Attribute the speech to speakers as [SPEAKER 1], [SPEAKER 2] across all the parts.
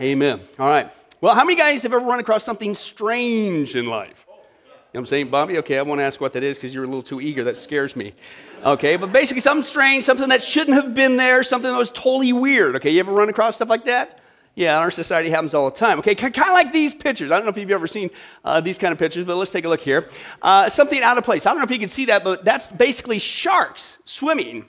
[SPEAKER 1] Amen. All right. Well, how many guys have ever run across something strange in life? You know what I'm saying, Bobby? Okay, I won't ask what that is because you're a little too eager. That scares me. Okay, but basically something strange, something that shouldn't have been there, something that was totally weird. Okay, you ever run across stuff like that? Yeah, our society happens all the time. Okay, kind of like these pictures. I don't know if you've ever seen uh, these kind of pictures, but let's take a look here. Uh, something out of place. I don't know if you can see that, but that's basically sharks swimming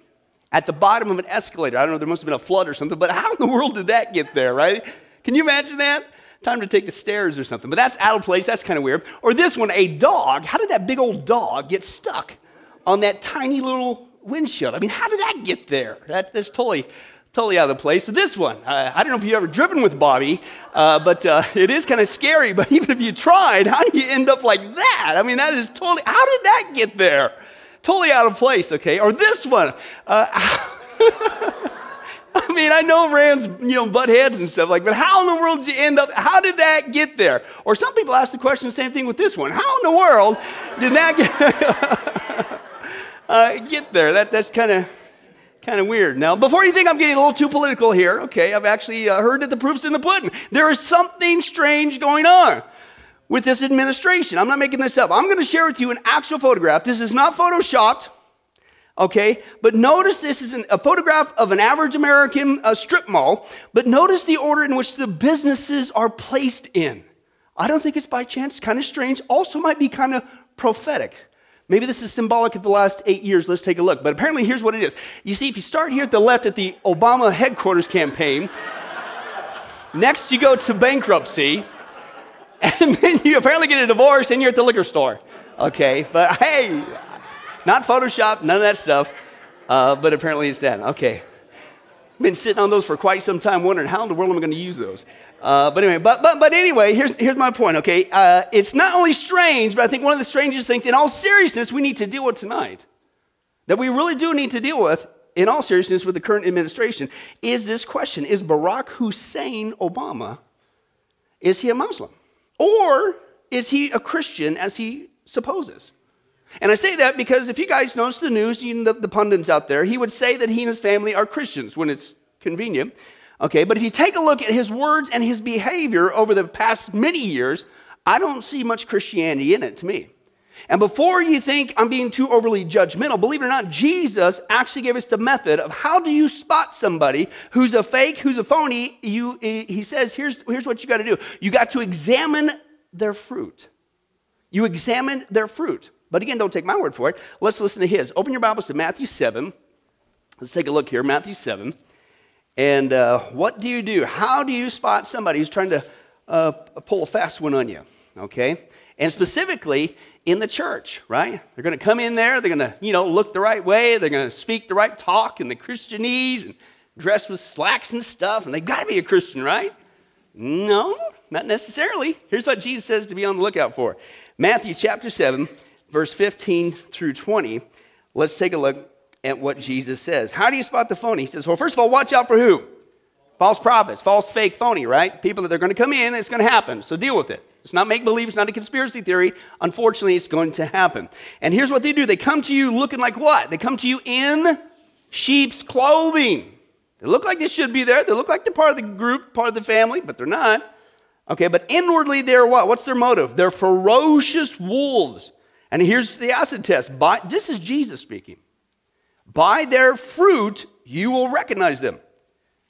[SPEAKER 1] at the bottom of an escalator. I don't know, there must have been a flood or something, but how in the world did that get there, right? Can you imagine that? Time to take the stairs or something. But that's out of place. That's kind of weird. Or this one, a dog. How did that big old dog get stuck on that tiny little windshield? I mean, how did that get there? That, that's totally totally out of place. So this one, uh, I don't know if you've ever driven with Bobby, uh, but uh, it is kind of scary. But even if you tried, how do you end up like that? I mean, that is totally, how did that get there? Totally out of place, okay? Or this one. I mean, I know Rams, you know, butt heads and stuff like, but how in the world did you end up? How did that get there? Or some people ask the question, the same thing with this one. How in the world did that get, uh, get there? That, that's kind of kind of weird. Now, before you think I'm getting a little too political here, okay, I've actually uh, heard that the proof's in the pudding. There is something strange going on with this administration. I'm not making this up. I'm going to share with you an actual photograph. This is not photoshopped, okay? But notice this is an, a photograph of an average American uh, strip mall, but notice the order in which the businesses are placed in. I don't think it's by chance, kind of strange, also might be kind of prophetic. Maybe this is symbolic of the last eight years. Let's take a look. But apparently, here's what it is. You see, if you start here at the left at the Obama headquarters campaign, next you go to bankruptcy, and then you apparently get a divorce and you're at the liquor store. Okay, but hey, not Photoshop, none of that stuff. Uh, but apparently it's that. Okay. Been sitting on those for quite some time, wondering how in the world am I going to use those. Uh, but anyway, but, but, but anyway, here's, here's my point, okay? Uh, it's not only strange, but I think one of the strangest things, in all seriousness, we need to deal with tonight, that we really do need to deal with, in all seriousness, with the current administration, is this question Is Barack Hussein Obama, is he a Muslim? Or is he a Christian as he supposes? And I say that because if you guys notice the news, the, the pundits out there, he would say that he and his family are Christians when it's convenient. Okay, but if you take a look at his words and his behavior over the past many years, I don't see much Christianity in it to me. And before you think I'm being too overly judgmental, believe it or not, Jesus actually gave us the method of how do you spot somebody who's a fake, who's a phony. You, he says, here's, here's what you got to do you got to examine their fruit. You examine their fruit. But again, don't take my word for it. Let's listen to his. Open your Bibles to Matthew 7. Let's take a look here. Matthew 7. And uh, what do you do? How do you spot somebody who's trying to uh, pull a fast one on you? Okay? And specifically in the church, right? They're going to come in there, they're going to, you know, look the right way, they're going to speak the right talk and the Christianese and dress with slacks and stuff, and they've got to be a Christian, right? No, not necessarily. Here's what Jesus says to be on the lookout for Matthew chapter 7, verse 15 through 20. Let's take a look at what Jesus says. How do you spot the phony? He says, well, first of all, watch out for who? False prophets, false, fake, phony, right? People that they're going to come in, it's going to happen. So deal with it. It's not make believe, it's not a conspiracy theory. Unfortunately, it's going to happen. And here's what they do they come to you looking like what? They come to you in sheep's clothing. They look like they should be there. They look like they're part of the group, part of the family, but they're not. Okay, but inwardly they're what? What's their motive? They're ferocious wolves. And here's the acid test. By, this is Jesus speaking. By their fruit, you will recognize them.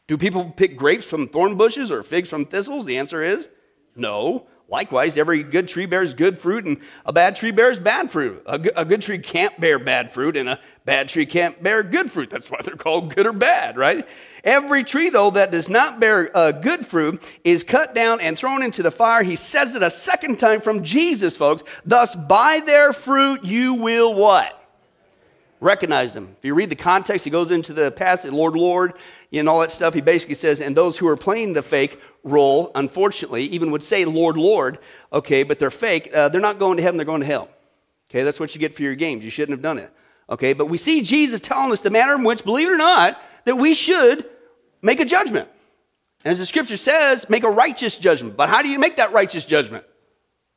[SPEAKER 1] Do people pick grapes from thorn bushes or figs from thistles? The answer is no. Likewise, every good tree bears good fruit, and a bad tree bears bad fruit. A, good, a good tree can't bear bad fruit, and a bad tree can't bear good fruit. That's why they're called good or bad, right? Every tree, though, that does not bear uh, good fruit is cut down and thrown into the fire. He says it a second time from Jesus, folks. Thus, by their fruit you will what? recognize them. If you read the context, he goes into the passage, Lord, Lord, and all that stuff. He basically says, and those who are playing the fake role, unfortunately, even would say, Lord, Lord, okay, but they're fake. Uh, they're not going to heaven, they're going to hell. Okay, that's what you get for your games. You shouldn't have done it. Okay, but we see Jesus telling us the manner in which, believe it or not, that we should make a judgment. As the scripture says, make a righteous judgment. But how do you make that righteous judgment?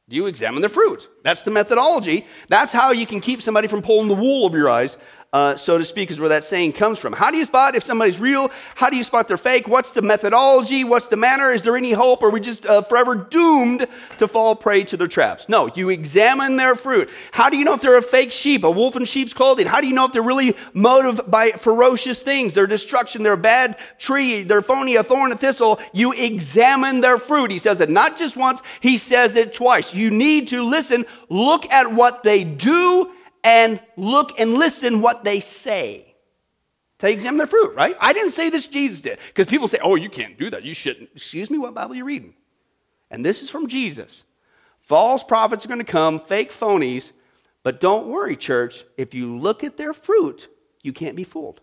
[SPEAKER 1] Do you examine the fruit. That's the methodology. That's how you can keep somebody from pulling the wool over your eyes uh, so to speak, is where that saying comes from. How do you spot if somebody's real? How do you spot they're fake? What's the methodology? What's the manner? Is there any hope? Are we just uh, forever doomed to fall prey to their traps? No, you examine their fruit. How do you know if they're a fake sheep, a wolf in sheep's clothing? How do you know if they're really motivated by ferocious things, their destruction, they're bad tree, they're phony, a thorn, a thistle? You examine their fruit. He says it not just once, he says it twice. You need to listen, look at what they do and look and listen what they say. To examine their fruit, right? I didn't say this, Jesus did. Because people say, oh, you can't do that. You shouldn't. Excuse me, what Bible are you reading? And this is from Jesus. False prophets are going to come, fake phonies, but don't worry, church. If you look at their fruit, you can't be fooled.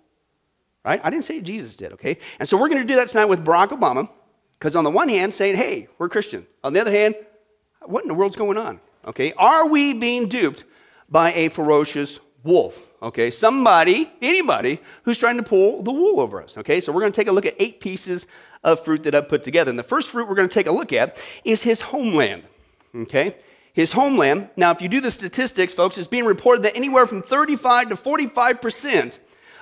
[SPEAKER 1] Right? I didn't say Jesus did, okay? And so we're going to do that tonight with Barack Obama, because on the one hand, saying, hey, we're Christian. On the other hand, what in the world's going on? Okay? Are we being duped by a ferocious wolf. Okay, somebody, anybody who's trying to pull the wool over us. Okay, so we're going to take a look at eight pieces of fruit that I've put together. And the first fruit we're going to take a look at is his homeland. Okay, his homeland. Now, if you do the statistics, folks, it's being reported that anywhere from 35 to 45 percent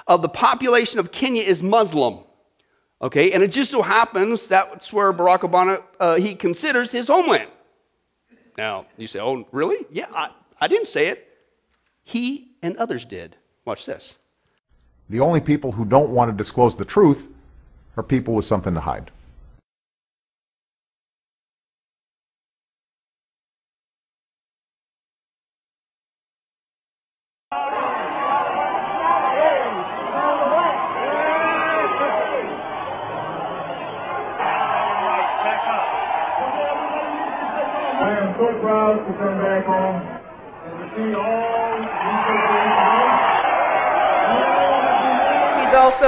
[SPEAKER 1] of the population of Kenya is Muslim. Okay, and it just so happens that's where Barack Obama uh, he considers his homeland. Now you say, "Oh, really? Yeah, I, I didn't say it. He and others did. Watch this.
[SPEAKER 2] The only people who don't want to disclose the truth are people with something to hide.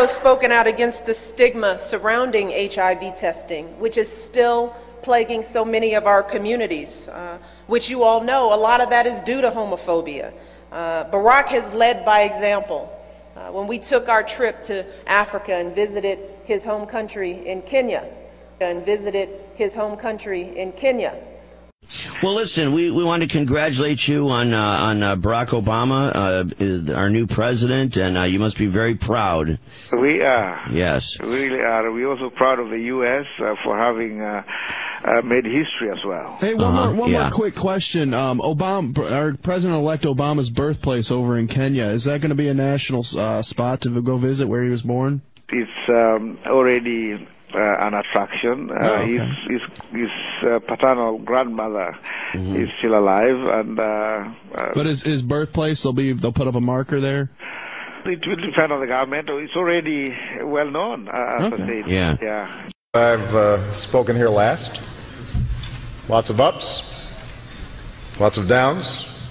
[SPEAKER 3] Spoken out against the stigma surrounding HIV testing, which is still plaguing so many of our communities, uh, which you all know a lot of that is due to homophobia. Uh, Barack has led by example. Uh, when we took our trip to Africa and visited his home country in Kenya, and visited his home country in Kenya,
[SPEAKER 4] well, listen, we, we want to congratulate you on uh, on uh, Barack Obama, uh, our new president, and uh, you must be very proud.
[SPEAKER 5] We are.
[SPEAKER 4] Yes.
[SPEAKER 5] We really are. We're also proud of the U.S. Uh, for having uh, made history as well.
[SPEAKER 6] Hey, one, uh-huh. more, one yeah. more quick question. Um, Obama, our President-elect Obama's birthplace over in Kenya, is that going to be a national spot to go visit where he was born?
[SPEAKER 5] It's um, already an attraction. Uh, oh, okay. His his, his uh, paternal grandmother mm-hmm. is still alive, and uh, uh,
[SPEAKER 6] but his his birthplace they'll be they'll put up a marker there.
[SPEAKER 5] It will depend on the government. It's already well known. Uh,
[SPEAKER 4] okay. Yeah.
[SPEAKER 5] Yeah.
[SPEAKER 2] I've spoken here last. Lots of ups, lots of downs,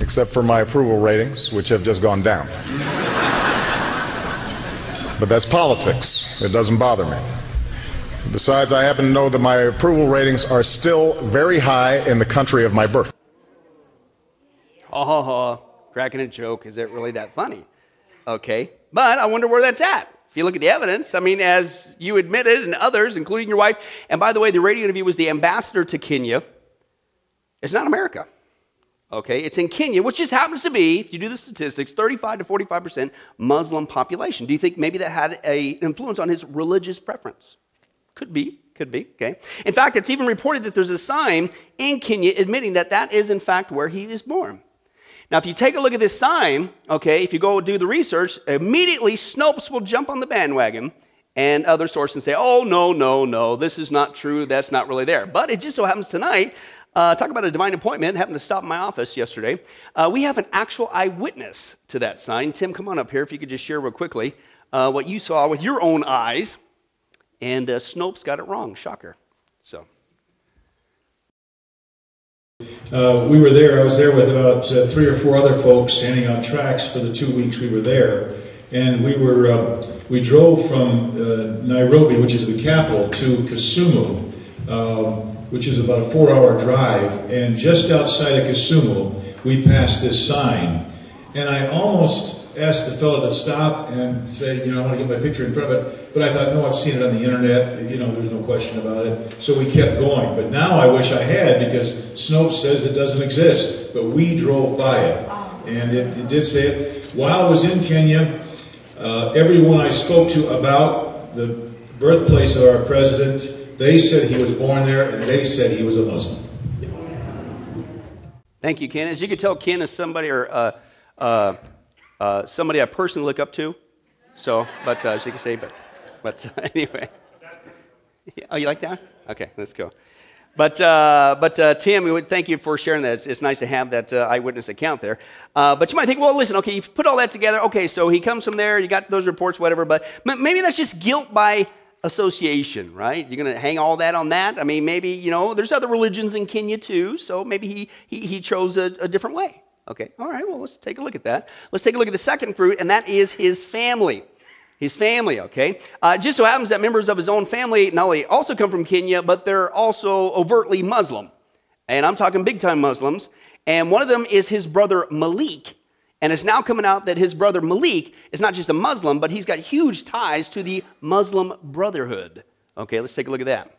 [SPEAKER 2] except for my approval ratings, which have just gone down. But that's politics. It doesn't bother me. Besides, I happen to know that my approval ratings are still very high in the country of my birth.
[SPEAKER 1] Oh, ha ha ha. Cracking a joke. Is it really that funny? Okay. But I wonder where that's at. If you look at the evidence, I mean, as you admitted, and others, including your wife, and by the way, the radio interview was the ambassador to Kenya. It's not America. Okay, it's in Kenya, which just happens to be, if you do the statistics, 35 to 45% Muslim population. Do you think maybe that had an influence on his religious preference? Could be, could be, okay. In fact, it's even reported that there's a sign in Kenya admitting that that is, in fact, where he is born. Now, if you take a look at this sign, okay, if you go do the research, immediately Snopes will jump on the bandwagon and other sources say, oh, no, no, no, this is not true, that's not really there. But it just so happens tonight uh, talk about a divine appointment. Happened to stop in my office yesterday. Uh, we have an actual eyewitness to that sign. Tim, come on up here if you could just share real quickly uh, what you saw with your own eyes. And uh, Snopes got it wrong. Shocker. So.
[SPEAKER 7] Uh, we were there. I was there with about uh, three or four other folks standing on tracks for the two weeks we were there, and we were we drove from Nairobi, which is the capital, to Kisumu. Um, which is about a four hour drive. And just outside of Kisumu, we passed this sign. And I almost asked the fellow to stop and say, you know, I want to get my picture in front of it. But I thought, no, I've seen it on the internet. You know, there's no question about it. So we kept going. But now I wish I had because Snopes says it doesn't exist. But we drove by it. And it, it did say it. while I was in Kenya, uh, everyone I spoke to about the birthplace of our president, they said he was born there and they said he was a Muslim.
[SPEAKER 1] Thank you, Ken. As you can tell, Ken is somebody or uh, uh, uh, somebody I personally look up to. So, but uh, as you can say, but, but anyway. Oh, you like that? Okay, let's go. But, uh, but uh, Tim, we would thank you for sharing that. It's, it's nice to have that uh, eyewitness account there. Uh, but you might think, well, listen, okay, you put all that together. Okay, so he comes from there, you got those reports, whatever. But maybe that's just guilt by association, right? You're going to hang all that on that? I mean, maybe, you know, there's other religions in Kenya too, so maybe he, he, he chose a, a different way. Okay, all right, well, let's take a look at that. Let's take a look at the second fruit, and that is his family. His family, okay? Uh, just so happens that members of his own family not only also come from Kenya, but they're also overtly Muslim. And I'm talking big time Muslims. And one of them is his brother Malik. And it's now coming out that his brother Malik is not just a Muslim, but he's got huge ties to the Muslim Brotherhood. Okay, let's take a look at that.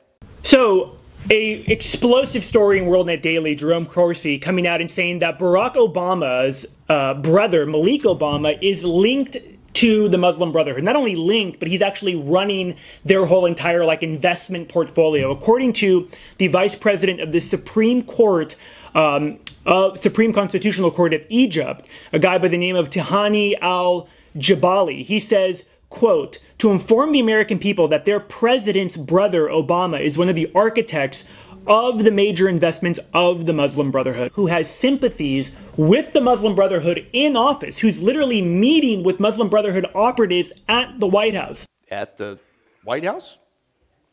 [SPEAKER 8] So, a explosive story in WorldNet Daily, Jerome Corsi coming out and saying that Barack Obama's uh, brother, Malik Obama, is linked to the Muslim Brotherhood. Not only linked, but he's actually running their whole entire like investment portfolio. According to the vice president of the Supreme Court, um, uh, Supreme Constitutional Court of Egypt, a guy by the name of Tahani Al Gebali, he says, quote, to inform the American people that their president's brother, Obama, is one of the architects of the major investments of the Muslim Brotherhood, who has sympathies with the Muslim Brotherhood in office, who's literally meeting with Muslim Brotherhood operatives at the White House.
[SPEAKER 1] At the White House?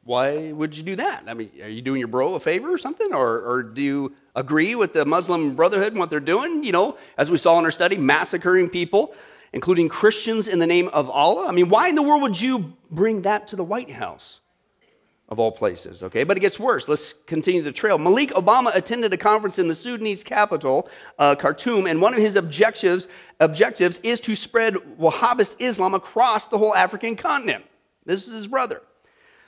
[SPEAKER 1] Why would you do that? I mean, are you doing your bro a favor or something? Or, or do you agree with the Muslim Brotherhood and what they're doing? You know, as we saw in our study, massacring people, including Christians in the name of Allah. I mean, why in the world would you bring that to the White House? of all places, okay? But it gets worse. Let's continue the trail. Malik Obama attended a conference in the Sudanese capital, uh, Khartoum, and one of his objectives, objectives is to spread Wahhabist Islam across the whole African continent. This is his brother.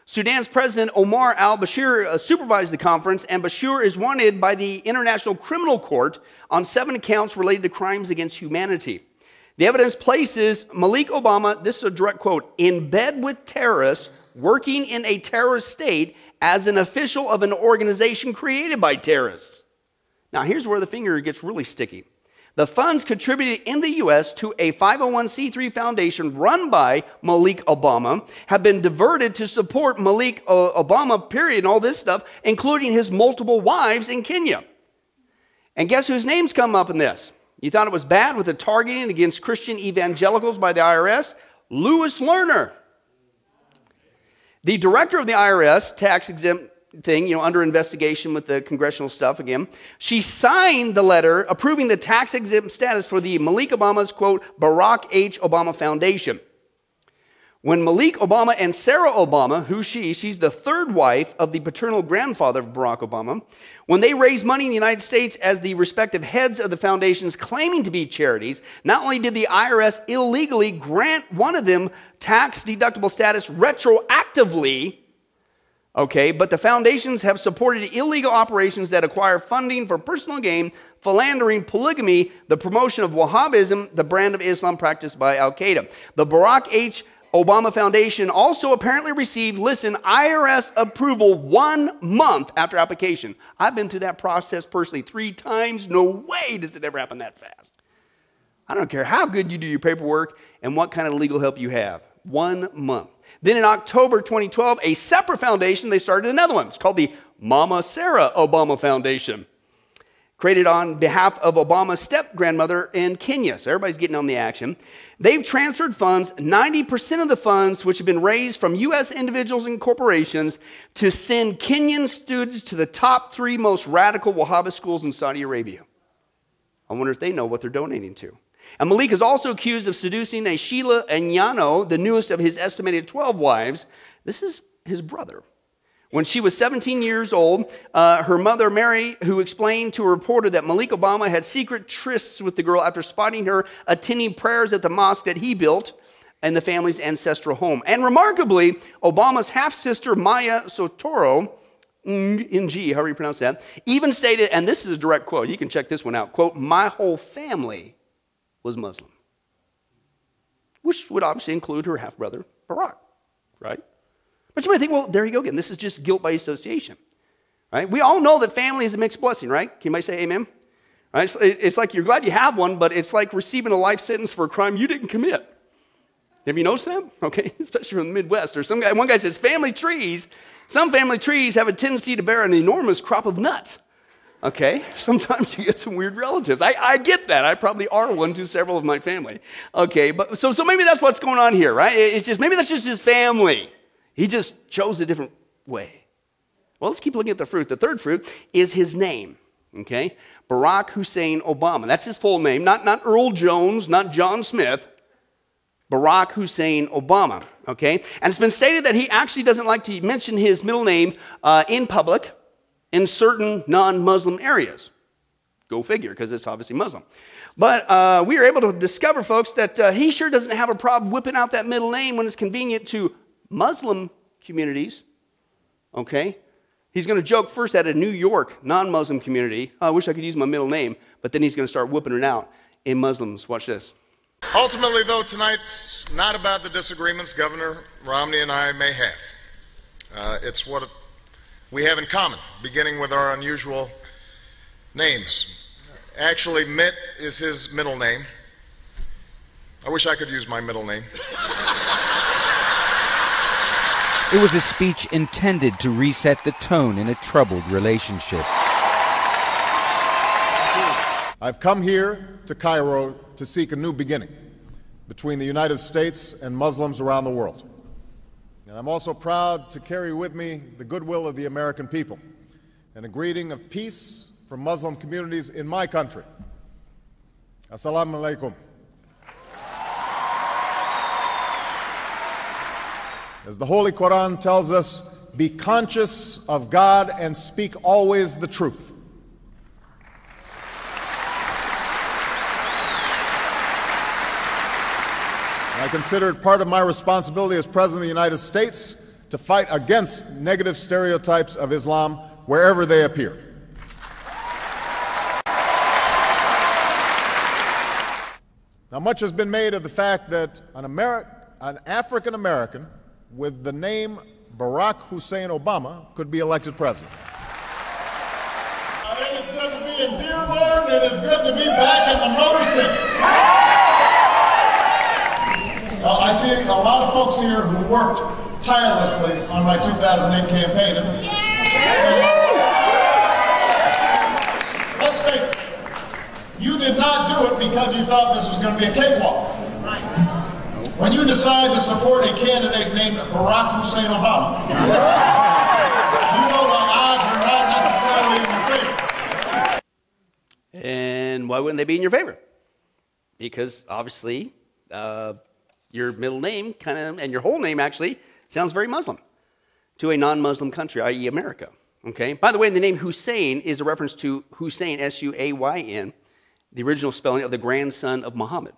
[SPEAKER 1] Sudan's President Omar al Bashir uh, supervised the conference, and Bashir is wanted by the International Criminal Court on seven counts related to crimes against humanity. The evidence places Malik Obama, this is a direct quote, in bed with terrorists working in a terrorist state as an official of an organization created by terrorists. Now, here's where the finger gets really sticky. The funds contributed in the U.S. to a 501c3 foundation run by Malik Obama have been diverted to support Malik uh, Obama, period, and all this stuff, including his multiple wives in Kenya. And guess whose names come up in this? You thought it was bad with the targeting against Christian evangelicals by the IRS? Lois Lerner. The director of the IRS, tax exempt thing, you know, under investigation with the congressional stuff again, she signed the letter approving the tax exempt status for the Malik Obama's, quote, Barack H. Obama Foundation. When Malik Obama and Sarah Obama, who she, she's the third wife of the paternal grandfather of Barack Obama, when they raised money in the United States as the respective heads of the foundations claiming to be charities, not only did the IRS illegally grant one of them tax deductible status retroactively, okay, but the foundations have supported illegal operations that acquire funding for personal gain, philandering, polygamy, the promotion of Wahhabism, the brand of Islam practiced by Al Qaeda. The Barack H. Obama Foundation also apparently received, listen, IRS approval one month after application. I've been through that process personally three times. No way does it ever happen that fast. I don't care how good you do your paperwork and what kind of legal help you have. One month. Then in October 2012, a separate foundation, they started another one. It's called the Mama Sarah Obama Foundation, created on behalf of Obama's step grandmother in Kenya. So everybody's getting on the action. They've transferred funds, 90% of the funds which have been raised from U.S. individuals and corporations, to send Kenyan students to the top three most radical Wahhabist schools in Saudi Arabia. I wonder if they know what they're donating to. And Malik is also accused of seducing a Sheila Anyango, the newest of his estimated 12 wives. This is his brother. When she was 17 years old, uh, her mother, Mary, who explained to a reporter that Malik Obama had secret trysts with the girl after spotting her attending prayers at the mosque that he built in the family's ancestral home. And remarkably, Obama's half sister, Maya Soetoro, NG, however you pronounce that, even stated, and this is a direct quote, you can check this one out, quote, my whole family was Muslim. which would obviously include her half brother, Barack, right? But you might think, well, there you go again. This is just guilt by association, right? We all know that family is a mixed blessing, right? Can you say amen? Right? It's, like you're glad you have one, but it's like receiving a life sentence for a crime you didn't commit. Have you noticed that? Okay, especially from the Midwest. Or some guy, one guy says, family trees, some family trees have a tendency to bear an enormous crop of nuts. Okay, sometimes you get some weird relatives. I, I get that. I probably are one to several of my family. Okay, but so, so maybe that's what's going on here, right? It's just maybe that's just his family. He just chose a different way. Well, let's keep looking at the fruit. The third fruit is his name. Okay, Barack Hussein Obama. That's his full name, not, not Earl Jones, not John Smith. Barack Hussein Obama. Okay? And it's been stated that he actually doesn't like to mention his middle name uh, in public in certain non Muslim areas. Go figure, because it's obviously Muslim. But uh, we are able to discover, folks, that uh, he sure doesn't have a problem whipping out that middle name when it's convenient to Muslim communities. Okay? He's going to joke first at a New York non Muslim community. Oh, I wish I could use my middle name. But then he's going to start whipping it out in Muslims. Watch this.
[SPEAKER 2] Ultimately, though, tonight's not about the disagreements Governor Romney and I may have. Uh, it's what we have in common, beginning with our unusual names. Actually, Mitt is his middle name. I wish I could use my middle name.
[SPEAKER 9] It was a speech intended to reset the tone in a troubled relationship.
[SPEAKER 2] I've come here to Cairo to seek a new beginning between the United States and Muslims around the world. And I'm also proud to carry with me the goodwill of the American people and a greeting of peace from Muslim communities in my country. Assalamu alaikum. As the Holy Quran tells us, be conscious of God and speak always the truth. I consider it part of my responsibility as President of the United States to fight against negative stereotypes of Islam wherever they appear. Now, much has been made of the fact that an, Ameri- an African American with the name Barack Hussein Obama could be elected president.
[SPEAKER 10] It is good to be in Dearborn. It is good to be back in the Motor City. Uh, I see a lot of folks here who worked tirelessly on my 2008 campaign. Let's face it, you did not do it because you thought this was going to be a cakewalk. When you decide to support a candidate named Barack Hussein Obama, you know the odds are not necessarily in your favor.
[SPEAKER 1] And why wouldn't they be in your favor? Because obviously, uh, your middle name kind of, and your whole name actually, sounds very Muslim to a non Muslim country, i.e., America. Okay? By the way, the name Hussein is a reference to Hussein, S U A Y N, the original spelling of the grandson of Muhammad.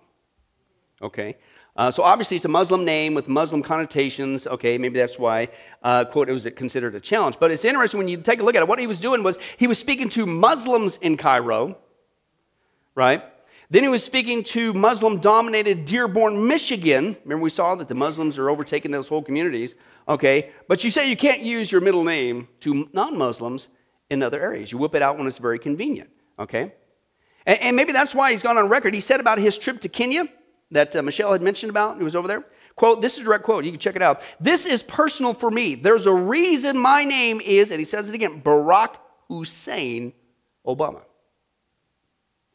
[SPEAKER 1] Okay? Uh, so obviously it's a Muslim name with Muslim connotations. Okay, maybe that's why, uh, quote, it was considered a challenge. But it's interesting when you take a look at it. What he was doing was he was speaking to Muslims in Cairo, right? Then he was speaking to Muslim dominated Dearborn, Michigan. Remember, we saw that the Muslims are overtaking those whole communities. Okay, but you say you can't use your middle name to non Muslims in other areas. You whip it out when it's very convenient. Okay? And, and, maybe that's why he's gone on record. He said about his trip to Kenya that uh, Michelle had mentioned about, he was over there. Quote, this is a direct quote. You can check it out. This is personal for me. There's a reason my name is, and he says it again, Barack Hussein Obama. I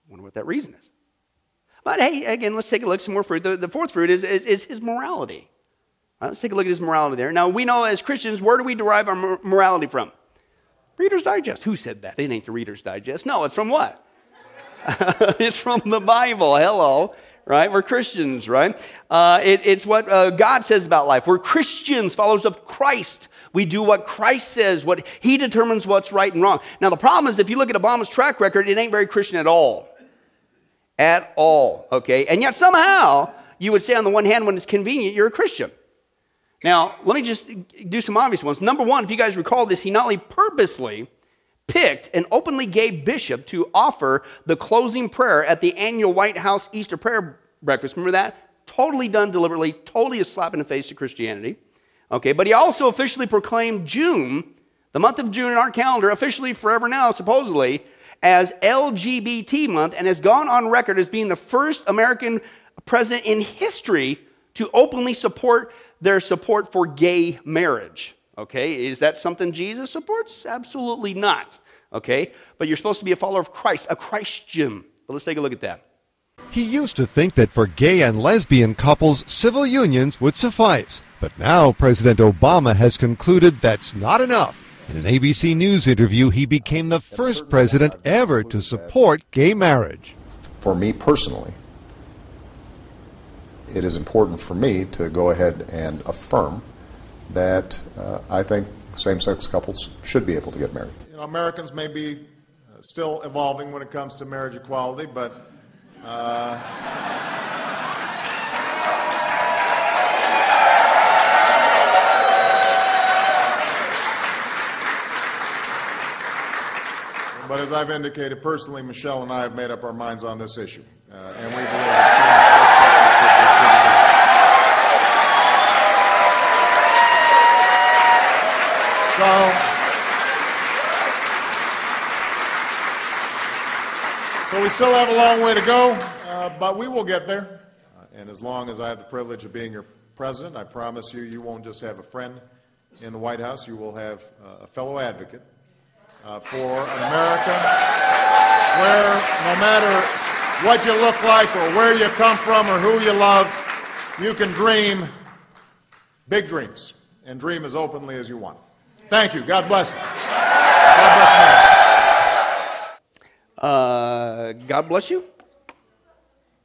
[SPEAKER 1] wonder what that reason is. But hey, again, let's take a look some more fruit. The, the fourth fruit is, is, is his morality. Right, let's take a look at his morality there. Now, we know as Christians, where do we derive our morality from? Reader's Digest. Who said that? It ain't the Reader's Digest. No, it's from what? it's from the Bible. Hello. Right? We're Christians, right? Uh, it, it's what uh, God says about life. We're Christians, followers of Christ. We do what Christ says, what He determines what's right and wrong. Now, the problem is if you look at Obama's track record, it ain't very Christian at all at all, okay? And yet somehow you would say, on the one hand, when it's convenient, you're a Christian. Now, let me just do some obvious ones. Number one, if you guys recall this, he not only purposely picked an openly gay bishop to offer the closing prayer at the annual White House Easter prayer breakfast. Remember that? totally done deliberately, totally a slap in the face to Christianity. Okay, but he also officially proclaimed June, the month of June in our calendar, officially forever now, supposedly, as LGBT month, and has gone on record as being the first American president in history to openly support their support for gay marriage. Okay, is that something Jesus supports? Absolutely not. Okay, but you're supposed to be a follower of Christ, a Christian. But let's take a look at that.
[SPEAKER 11] He used to think that for gay and lesbian couples, civil unions would suffice. But now President Obama has concluded that's not enough. In an ABC News interview, he became the first president ever to support gay marriage.
[SPEAKER 2] For me personally, it is important for me to go ahead and affirm that uh, I think same sex couples should be able to get married. You know, Americans may be uh, still evolving when it comes to marriage equality, but. Uh, But as I've indicated personally, Michelle and I have made up our minds on this issue. Uh, and we believe So, so we still have a long way to go, uh, but we will get there. Uh, and as long as I have the privilege of being your president, I promise you, you won't just have a friend in the White House, you will have uh, a fellow advocate uh, for an America where no matter what you look like or where you come from or who you love, you can dream big dreams and dream as openly as you want. Thank you. God bless you. God
[SPEAKER 1] bless you. Uh, God bless you?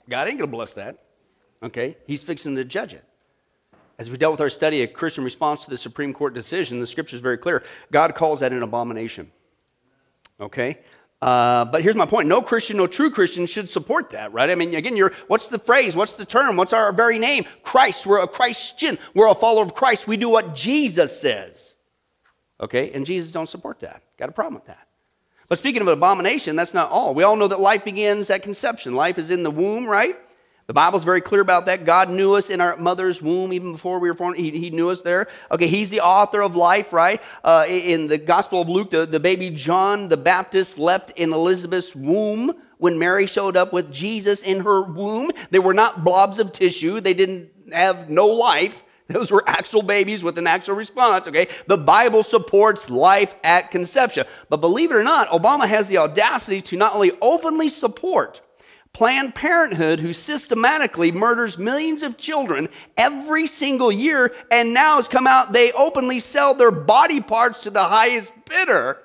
[SPEAKER 1] God ain't going to bless that. Okay? He's fixing to judge it. As we dealt with our study of Christian response to the Supreme Court decision, the scripture is very clear. God calls that an abomination. Okay? Uh, but here's my point no Christian, no true Christian should support that, right? I mean, again, you're, what's the phrase? What's the term? What's our very name? Christ. We're a Christian. We're a follower of Christ. We do what Jesus says. Okay? And Jesus don't support that. Got a problem with that. But speaking of abomination, that's not all. We all know that life begins at conception. Life is in the womb, right? The Bible's very clear about that. God knew us in our mother's womb even before we were born. He, he knew us there. Okay, He's the author of life, right? Uh, in the Gospel of Luke, the, the baby John the Baptist leapt in Elizabeth's womb when Mary showed up with Jesus in her womb. They were not blobs of tissue, they didn't have no life. Those were actual babies with an actual response, okay? The Bible supports life at conception. But believe it or not, Obama has the audacity to not only openly support Planned Parenthood, who systematically murders millions of children every single year, and now has come out, they openly sell their body parts to the highest bidder.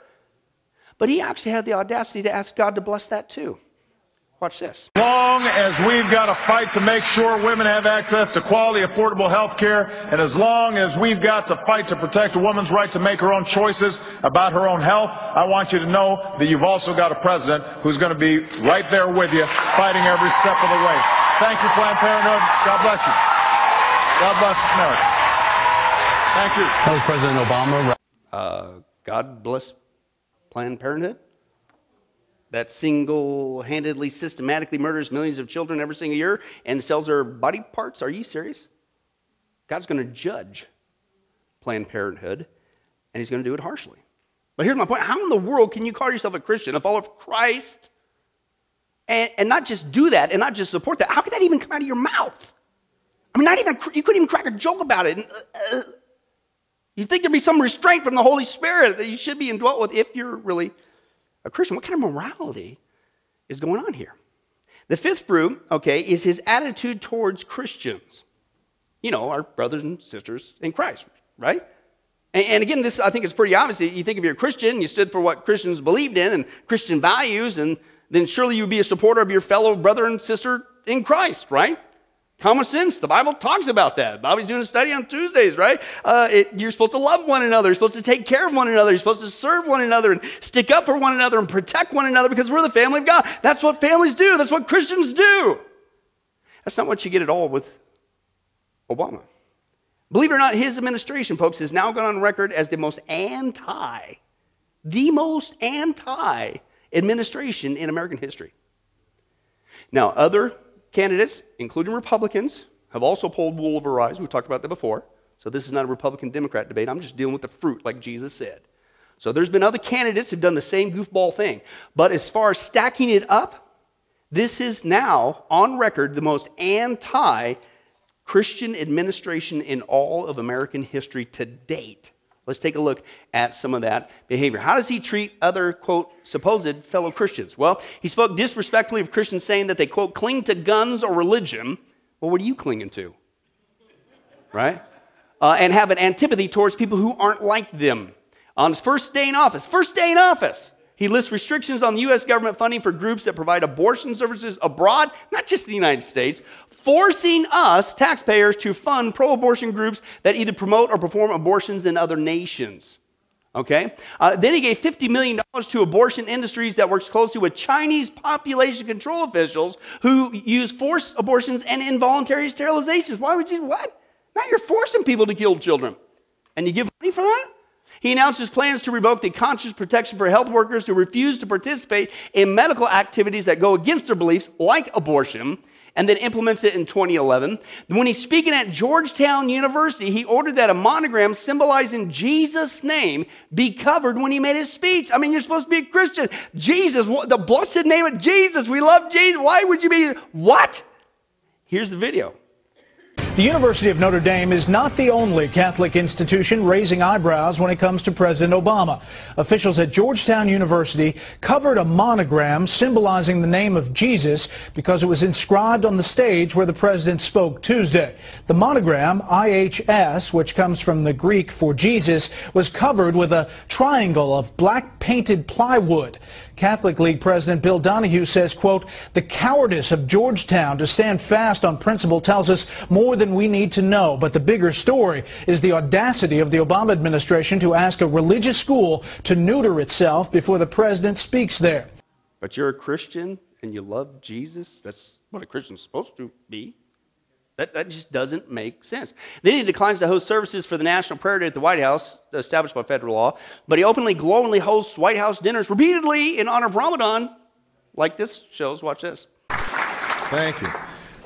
[SPEAKER 1] But he actually had the audacity to ask God to bless that too. Watch this.
[SPEAKER 10] As long as we've got to fight to make sure women have access to quality, affordable health care, and as long as we've got to fight to protect a woman's right to make her own choices about her own health, I want you to know that you've also got a president who's going to be right there with you, fighting every step of the way. Thank you, Planned Parenthood. God bless you. God bless America. Thank you.
[SPEAKER 12] That was President Obama.
[SPEAKER 1] Uh, God bless Planned Parenthood? That single handedly, systematically murders millions of children every single year and sells their body parts? Are you serious? God's going to judge Planned Parenthood, and He's going to do it harshly. But here's my point how in the world can you call yourself a Christian, a follower of Christ, and, and not just do that and not just support that? How could that even come out of your mouth? I mean, not even, you couldn't even crack a joke about it. Uh, you'd think there'd be some restraint from the Holy Spirit that you should be indwelt with if you're really a Christian. What kind of morality is going on here? The fifth fruit, okay, is his attitude towards Christians. You know, our brothers and sisters in Christ, right? And, and again, this I think is pretty obvious. You think if you're a Christian, you stood for what Christians believed in and Christian values, and then surely you'd be a supporter of your fellow brother and sister in Christ, right? Common sense. The Bible talks about that. Bobby's doing a study on Tuesdays, right? Uh, it, you're supposed to love one another. You're supposed to take care of one another. You're supposed to serve one another and stick up for one another and protect one another because we're the family of God. That's what families do. That's what Christians do. That's not what you get at all with Obama. Believe it or not, his administration, folks, has now gone on record as the most anti, the most anti administration in American history. Now, other candidates, including Republicans, have also pulled wool over our eyes. We've talked about that before. So this is not a Republican Democrat debate. I'm just dealing with the fruit, like Jesus said. So there's been other candidates who've done the same goofball thing. But as far as stacking it up, this is now on record the most anti Christian administration in all of American history to date. Let's take a look at some of that behavior. How does he treat other, quote, supposed fellow Christians? Well, he spoke disrespectfully of Christians, saying that they, quote, cling to guns or religion. Well, what are you clinging to? Right? Uh, and have an antipathy towards people who aren't like them. On his first day in office, first day in office, he lists restrictions on the U.S. government funding for groups that provide abortion services abroad, not just the United States, forcing us, taxpayers, to fund pro abortion groups that either promote or perform abortions in other nations. Okay? Uh, then he gave $50 million to abortion industries that works closely with Chinese population control officials who use forced abortions and involuntary sterilizations. Why would you, what? Now you're forcing people to kill children. And you give money for that? He announces plans to revoke the conscious protection for health workers who refuse to participate in medical activities that go against their beliefs, like abortion and then implements it in 2011. When he's speaking at Georgetown University, he ordered that a monogram symbolizing Jesus' name be covered when he made his speech. I mean, you're supposed to be a Christian. Jesus, the blessed name of Jesus. We love Jesus. Why would you be? What? Here's the video.
[SPEAKER 12] The University of Notre Dame is not the only Catholic institution raising eyebrows when it comes to President Obama. Officials at Georgetown University covered a monogram symbolizing the name of Jesus because it was inscribed on the stage where the president spoke Tuesday. The monogram, IHS, which comes from the Greek for Jesus, was covered with a triangle of black painted plywood. Catholic League President Bill Donohue says, quote, the cowardice of Georgetown to stand fast on principle tells us more than we need to know. But the bigger story is the audacity of the Obama administration to ask a religious school to neuter itself before the president speaks there.
[SPEAKER 1] But you're a Christian and you love Jesus? That's what a Christian's supposed to be. That, that just doesn't make sense. Then he declines to host services for the National Prayer Day at the White House, established by federal law, but he openly, glowingly hosts White House dinners repeatedly in honor of Ramadan, like this shows. Watch this.
[SPEAKER 2] Thank you.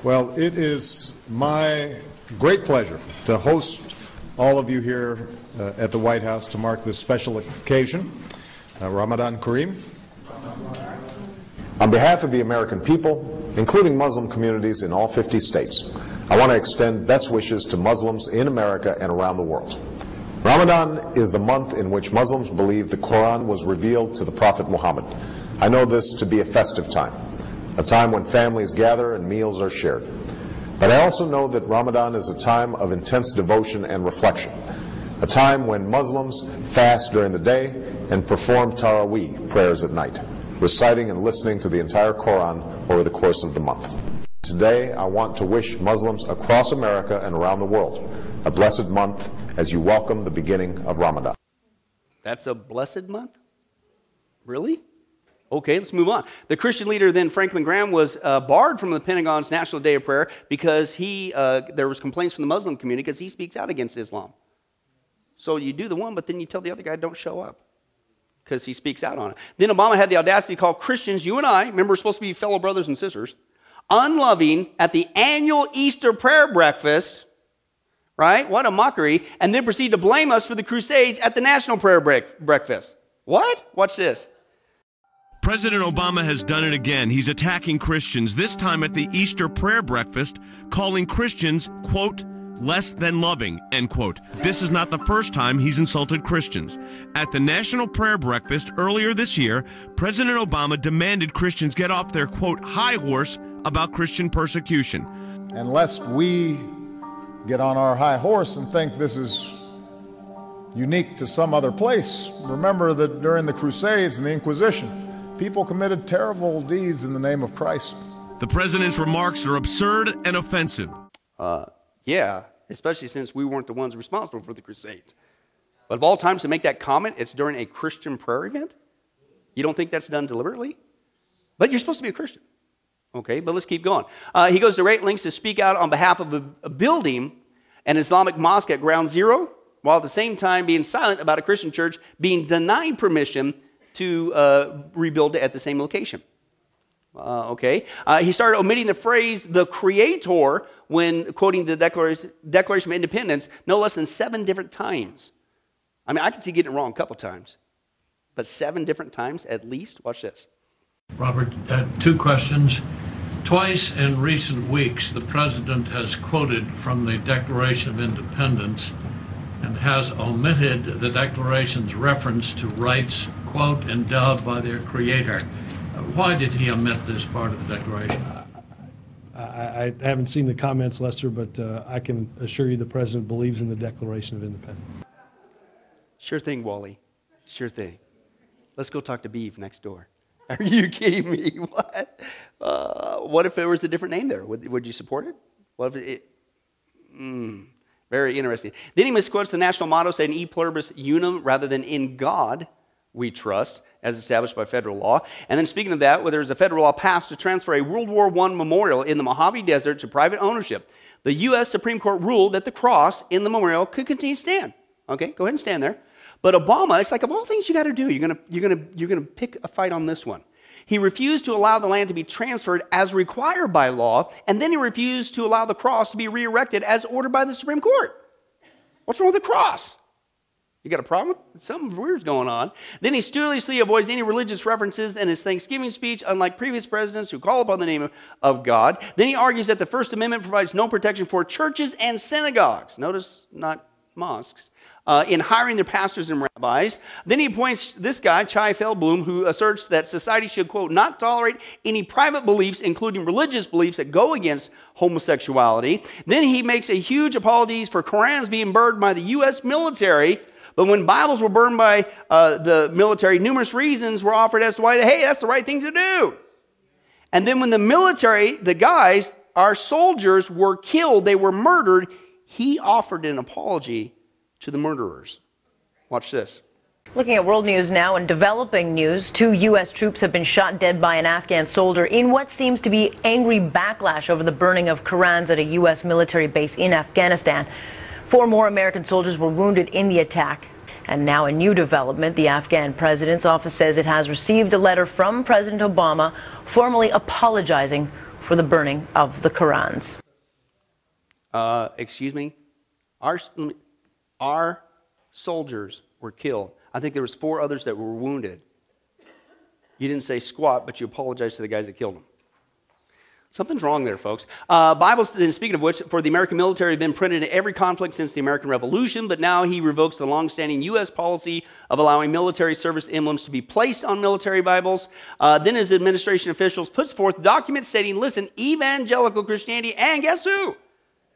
[SPEAKER 2] Well, it is my great pleasure to host all of you here uh, at the White House to mark this special occasion, uh, Ramadan Kareem. On behalf of the American people, including Muslim communities in all 50 states, I want to extend best wishes to Muslims in America and around the world. Ramadan is the month in which Muslims believe the Quran was revealed to the Prophet Muhammad. I know this to be a festive time, a time when families gather and meals are shared. But I also know that Ramadan is a time of intense devotion and reflection, a time when Muslims fast during the day and perform Taraweeh prayers at night, reciting and listening to the entire Quran over the course of the month. Today, I want to wish Muslims across America and around the world a blessed month as you welcome the beginning of Ramadan.
[SPEAKER 1] That's a blessed month? Really? Okay, let's move on. The Christian leader then, Franklin Graham, was uh, barred from the Pentagon's National Day of Prayer because he, uh, there was complaints from the Muslim community because he speaks out against Islam. So you do the one, but then you tell the other guy don't show up because he speaks out on it. Then Obama had the audacity to call Christians, you and I, remember we're supposed to be fellow brothers and sisters, unloving at the annual Easter prayer breakfast, right? What a mockery. And then proceed to blame us for the Crusades at the National Prayer break- Breakfast. What? Watch this.
[SPEAKER 13] President Obama has done it again. He's attacking Christians, this time at the Easter prayer breakfast, calling Christians, quote, less than loving, end quote. This is not the first time he's insulted Christians. At the National Prayer Breakfast earlier this year, President Obama demanded Christians get off their, quote, high horse about Christian persecution.
[SPEAKER 2] And lest we get on our high horse and think this is unique to some other place, remember that during the Crusades and the Inquisition, people committed terrible deeds in the name of Christ.
[SPEAKER 13] The president's remarks are absurd and offensive.
[SPEAKER 1] Uh, yeah, especially since we weren't the ones responsible for the Crusades. But of all times to make that comment, it's during a Christian prayer event? You don't think that's done deliberately? But you're supposed to be a Christian. Okay, but let's keep going. Uh, he goes to great lengths to speak out on behalf of a, a building an Islamic mosque at ground zero, while at the same time being silent about a Christian church being denied permission to uh, rebuild it at the same location. Uh, okay. Uh, he started omitting the phrase the creator when quoting the Declaration, Declaration of Independence no less than seven different times. I mean, I can see getting it wrong a couple times, but seven different times at least? Watch this.
[SPEAKER 14] Robert, uh, two questions. Twice in recent weeks, the President has quoted from the Declaration of Independence and has omitted the Declaration's reference to rights, quote, endowed by their Creator. Why did he omit this part of the Declaration?
[SPEAKER 15] I, I haven't seen the comments, Lester, but uh, I can assure you the President believes in the Declaration of Independence.
[SPEAKER 1] Sure thing, Wally. Sure thing. Let's go talk to Beeve next door. Are you kidding me? What? Uh, what if there was a different name there? Would, would you support it? What if it? Mm, very interesting. Then he misquotes the national motto saying "E pluribus unum" rather than "In God we trust," as established by federal law. And then, speaking of that, where there's a federal law passed to transfer a World War I memorial in the Mojave Desert to private ownership, the U.S. Supreme Court ruled that the cross in the memorial could continue to stand. Okay, go ahead and stand there. But Obama, it's like of all things you got to do, you're to you're to you're to pick a fight on this one. He refused to allow the land to be transferred as required by law, and then he refused to allow the cross to be re-erected as ordered by the Supreme Court. What's wrong with the cross? You got a problem? Something weird's going on. Then he studiously avoids any religious references in his Thanksgiving speech, unlike previous presidents who call upon the name of God. Then he argues that the First Amendment provides no protection for churches and synagogues. Notice, not mosques uh, in hiring their pastors and rabbis. Then he appoints this guy, Chai Feldblum, who asserts that society should, quote, not tolerate any private beliefs, including religious beliefs that go against homosexuality. Then he makes a huge apologies for Korans being burned by the U.S. military. But when Bibles were burned by uh, the military, numerous reasons were offered as to why, hey, that's the right thing to do. And then when the military, the guys, our soldiers were killed, they were murdered, he offered an apology to the murderers. Watch this.
[SPEAKER 16] Looking at world news now and developing news, two U.S. troops have been shot dead by an Afghan soldier in what seems to be angry backlash over the burning of Korans at a U.S. military base in Afghanistan. Four more American soldiers were wounded in the attack. And now a new development. The Afghan president's office says it has received a letter from President Obama formally apologizing for the burning of the Korans.
[SPEAKER 1] Uh, excuse me? Our, our soldiers were killed. I think there was four others that were wounded. You didn't say squat, but you apologized to the guys that killed them. Something's wrong there, folks. Uh, Bibles, then speaking of which, for the American military have been printed in every conflict since the American Revolution, but now he revokes the longstanding U.S. policy of allowing military service emblems to be placed on military Bibles. Uh, then his administration officials puts forth documents stating, listen, evangelical Christianity, and guess who?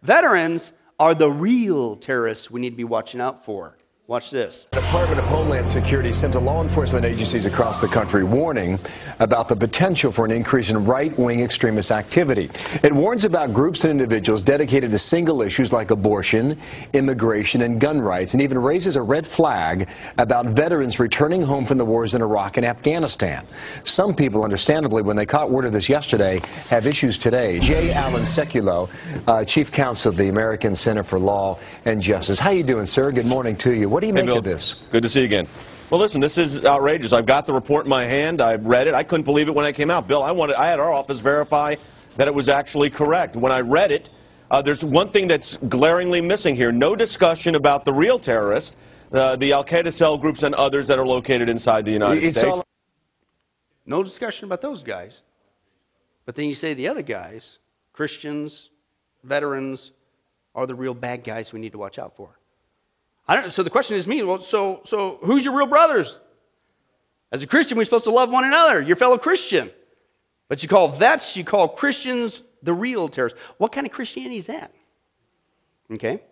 [SPEAKER 1] Veterans are the real terrorists we need to be watching out for. Watch this.
[SPEAKER 17] The Department of Homeland Security sent to law enforcement agencies across the country warning about the potential for an increase in right wing extremist activity. It warns about groups and individuals dedicated to single issues like abortion, immigration, and gun rights, and even raises a red flag about veterans returning home from the wars in Iraq and Afghanistan. Some people, understandably, when they caught word of this yesterday, have issues today. Jay Alan Sekulow, uh, Chief Counsel of the American Center for Law and Justice. How you doing, sir? Good morning to you. What do you
[SPEAKER 13] Hey,
[SPEAKER 17] make
[SPEAKER 13] Bill.
[SPEAKER 17] of this?
[SPEAKER 13] Good to see you again. Well, listen, this is outrageous. I've got the report in my hand. I've read it. I couldn't believe it when I came out. Bill, I wanted, I had our office verify that it was actually correct. When I read it, uh, there's one thing that's glaringly missing here. No discussion about the real terrorists, uh, the Al Qaeda cell groups, and others that are located inside the United
[SPEAKER 1] It's
[SPEAKER 13] States.
[SPEAKER 1] all- No discussion about those guys. But then you say the other guys, Christians, veterans, are the real bad guys we need to watch out for. I don't, so the question is me, well, so, so who's your real brothers? As a Christian, we're supposed to love one another, your fellow Christian. But you call vets, you call Christians the real terrorists. What kind of Christianity is that? Okay?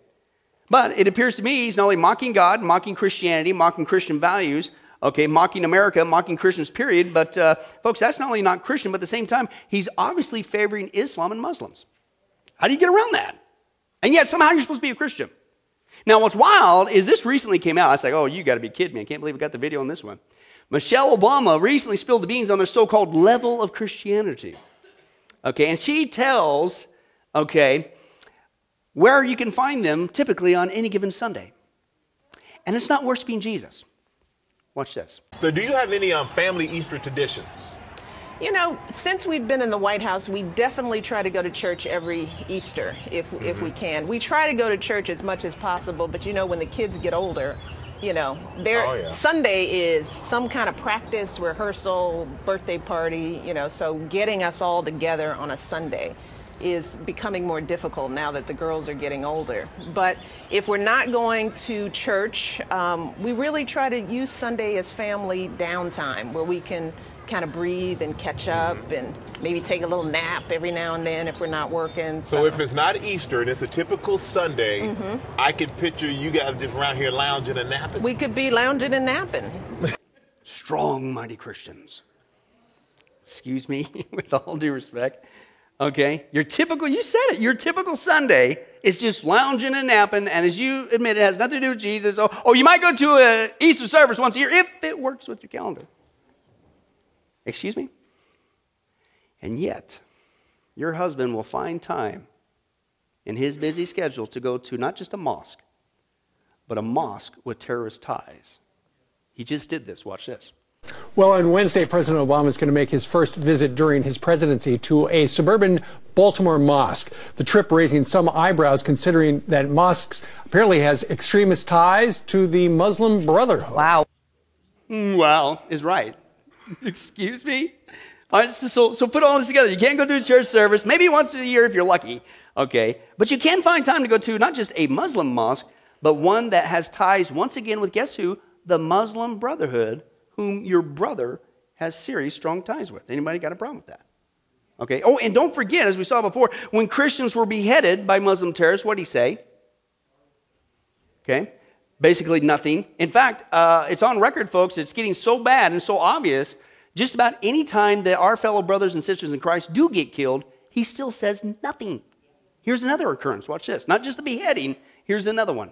[SPEAKER 1] But it appears to me he's not only mocking God, mocking Christianity, mocking Christian values, okay, mocking America, mocking Christians, period. But, uh, folks, that's not only not Christian, but at the same time, he's obviously favoring Islam and Muslims. How do you get around that? And yet, somehow, you're supposed to be a Christian. Now, what's wild is this recently came out. I was like, oh, you got to be kidding me. I can't believe we got the video on this one. Michelle Obama recently spilled the beans on their so called level of Christianity. Okay, and she tells, okay, where you can find them typically on any given Sunday. And it's not worshiping Jesus. Watch this.
[SPEAKER 18] So, do you have any um, family Easter traditions?
[SPEAKER 3] You know, since we've been in the White House, we definitely try to go to church every Easter if, if we can. We try to go to church as much as possible, but you know, when the kids get older, you know, their
[SPEAKER 18] Oh, yeah.
[SPEAKER 3] Sunday is some kind of practice, rehearsal, birthday party, you know, so getting us all together on a Sunday is becoming more difficult now that the girls are getting older. But if we're not going to church, um, we really try to use Sunday as family downtime where we can kind of breathe and catch up and maybe take a little nap every now and then if we're not working.
[SPEAKER 18] So if it's not Easter and it's a typical Sunday,
[SPEAKER 3] Mhm.
[SPEAKER 18] I could picture you guys just around here lounging and napping.
[SPEAKER 3] we could be lounging and napping.
[SPEAKER 1] Strong, mighty Christians. Excuse me, with all due respect. Okay? Your typical, you said it, your typical Sunday is just lounging and napping, and as you admit, it has nothing to do with Jesus. Oh, oh you might go to a Easter service once a year if it works with your calendar. Excuse me? And yet, your husband will find time in his busy schedule to go to not just a mosque, but a mosque with terrorist ties. He just did this. Watch this.
[SPEAKER 19] Well, on Wednesday, President Obama is going to make his first visit during his presidency to a suburban Baltimore mosque. The trip raising some eyebrows considering that mosques apparently has extremist ties to the Muslim Brotherhood.
[SPEAKER 3] Wow.
[SPEAKER 1] Mm, wow is right. Excuse me? So, so put all this together. You can't go to a church service, maybe once a year if you're lucky, okay? But you can find time to go to not just a Muslim mosque, but one that has ties once again with guess who? The Muslim Brotherhood, whom your brother has serious strong ties with. Anybody got a problem with that? Okay. Oh, and don't forget, as we saw before, when Christians were beheaded by Muslim terrorists, what did he say? Okay. Basically nothing. In fact, uh, it's on record, folks. It's getting so bad and so obvious. Just about any time that our fellow brothers and sisters in Christ do get killed, he still says nothing. Here's another occurrence. Watch this. Not just the beheading. Here's another one.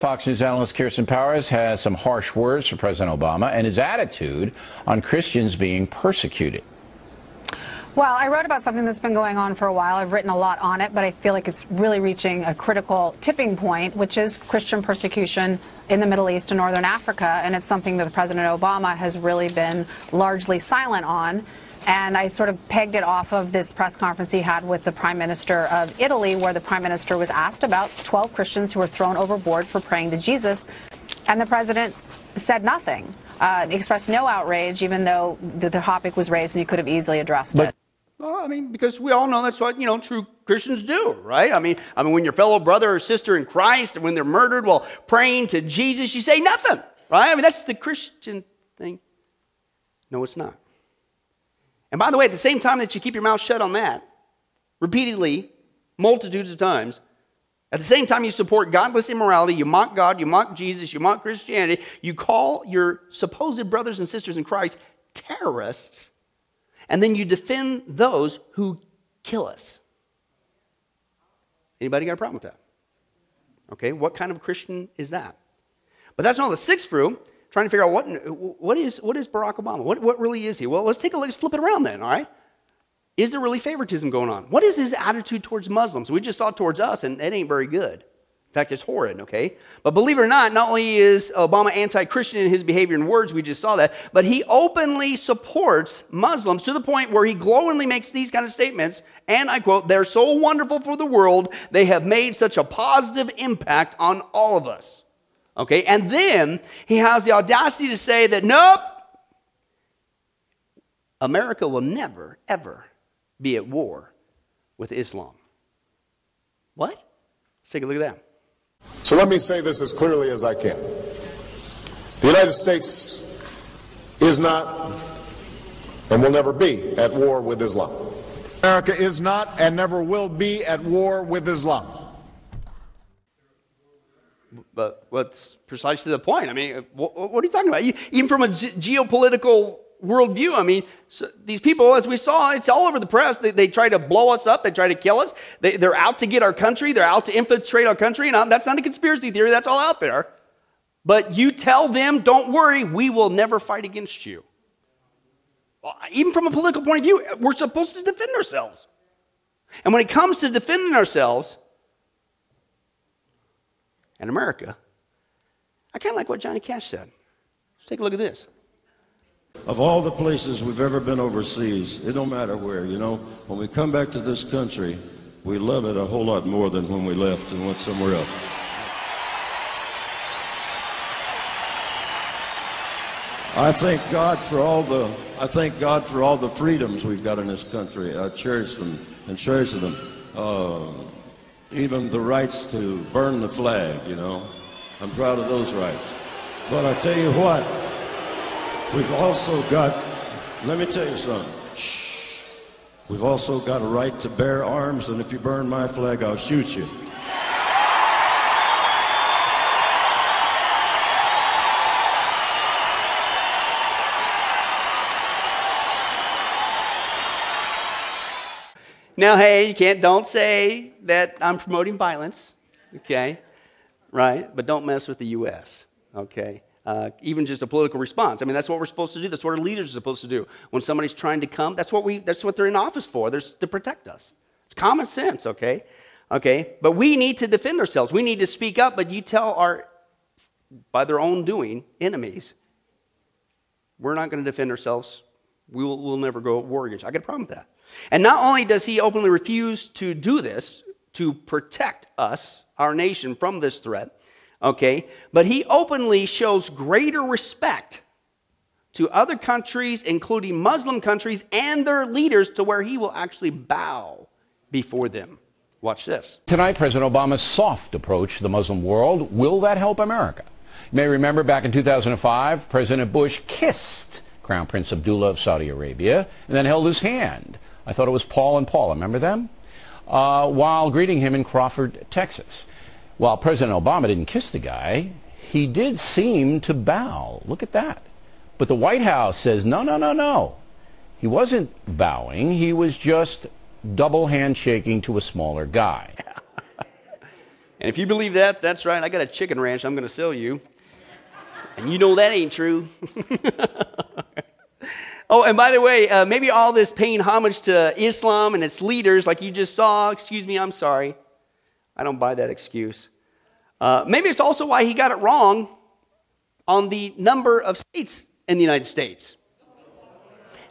[SPEAKER 20] Fox News analyst Kirsten Powers has some harsh words for President Obama and his attitude on Christians being persecuted.
[SPEAKER 21] Well, I wrote about something that's been going on for a while. I've written a lot on it, but I feel like it's really reaching a critical tipping point, which is Christian persecution in the Middle East and Northern Africa. And it's something that President Obama has really been largely silent on. And I sort of pegged it off of this press conference he had with the Prime Minister of Italy, where the Prime Minister was asked about 12 Christians who were thrown overboard for praying to Jesus. And the president said nothing, uh, expressed no outrage, even though the, the topic was raised and he could have easily addressed it.
[SPEAKER 1] Well, I mean, because we all know that's what, you know, true Christians do, right? I mean, I mean, when your fellow brother or sister in Christ, when they're murdered while praying to Jesus, you say nothing, right? I mean, that's the Christian thing. No, it's not. And by the way, at the same time that you keep your mouth shut on that, repeatedly, multitudes of times, at the same time you support godless immorality, you mock God, you mock Jesus, you mock Christianity, you call your supposed brothers and sisters in Christ terrorists, and then you defend those who kill us. Anybody got a problem with that? Okay, what kind of Christian is that? But that's not the sixth fruit. Trying to figure out what, what, is, what is Barack Obama? What, what really is he? Well, let's take a look, let's flip it around then, all right? Is there really favoritism going on? What is his attitude towards Muslims? We just saw towards us, and it ain't very good. In fact, it's horrid, okay? But believe it or not, not only is Obama anti Christian in his behavior and words, we just saw that, but he openly supports Muslims to the point where he glowingly makes these kind of statements. And I quote, they're so wonderful for the world, they have made such a positive impact on all of us. Okay, and then he has the audacity to say that, nope, America will never, ever be at war with Islam. What? Let's take a look at that.
[SPEAKER 2] So let me say this as clearly as I can. The United States is not and will never be at war with Islam. America is not and never will be at war with Islam.
[SPEAKER 1] But what's precisely the point? I mean, what, what are you talking about? Even from a ge- geopolitical worldview, I mean, so these people, as we saw, it's all over the press. They, they try to blow us up, they try to kill us. They, they're out to get our country, they're out to infiltrate our country. And uh, that's not a conspiracy theory, that's all out there. But you tell them, don't worry, we will never fight against you. Even from a political point of view, we're supposed to defend ourselves. And when it comes to defending ourselves, in America, I kind of like what Johnny Cash said. Let's take a look at this.
[SPEAKER 22] Of all the places we've ever been overseas, it don't matter where, you know, when we come back to this country, we love it a whole lot more than when we left and went somewhere else. I thank God for all the I thank God for all the freedoms we've got in this country. I cherish them and cherish them. Uh, even the rights to burn the flag, you know. I'm proud of those rights. But I tell you what, we've also got, let me tell you something. Shh. We've also got a right to bear arms, and if you burn my flag, I'll shoot you.
[SPEAKER 1] Now, hey, you can't, don't say that I'm promoting violence, okay? Right? But don't mess with the U.S., okay? Uh, even just a political response. I mean, that's what we're supposed to do. That's what our leaders are supposed to do. When somebody's trying to come, that's what, we, that's what they're in office for. They're to protect us. It's common sense, okay? Okay? But we need to defend ourselves. We need to speak up, but you tell our, by their own doing, enemies, we're not going to defend ourselves. We will, we'll never go war against you. I got a problem with that. And not only does he openly refuse to do this to protect us, our nation, from this threat, okay, but he openly shows greater respect to other countries, including Muslim countries and their leaders, to where he will actually bow before them. Watch this.
[SPEAKER 20] Tonight, President Obama's soft approach to the Muslim world. Will that help America? You may remember back in 2005, President Bush kissed Crown Prince Abdullah of Saudi Arabia and then held his hand. I thought it was Paul and Paula, remember them? Uh, while greeting him in Crawford, Texas. While President Obama didn't kiss the guy, he did seem to bow. Look at that. But the White House says, no, no, no, no. He wasn't bowing. He was just double handshaking to a smaller guy.
[SPEAKER 1] and if you believe that, that's right. I got a chicken ranch I'm going to sell you. And you know that ain't true. oh, and by the way, uh, maybe all this paying homage to Islam and its leaders, like you just saw, excuse me, I'm sorry. I don't buy that excuse. Uh, maybe it's also why he got it wrong on the number of states in the United States.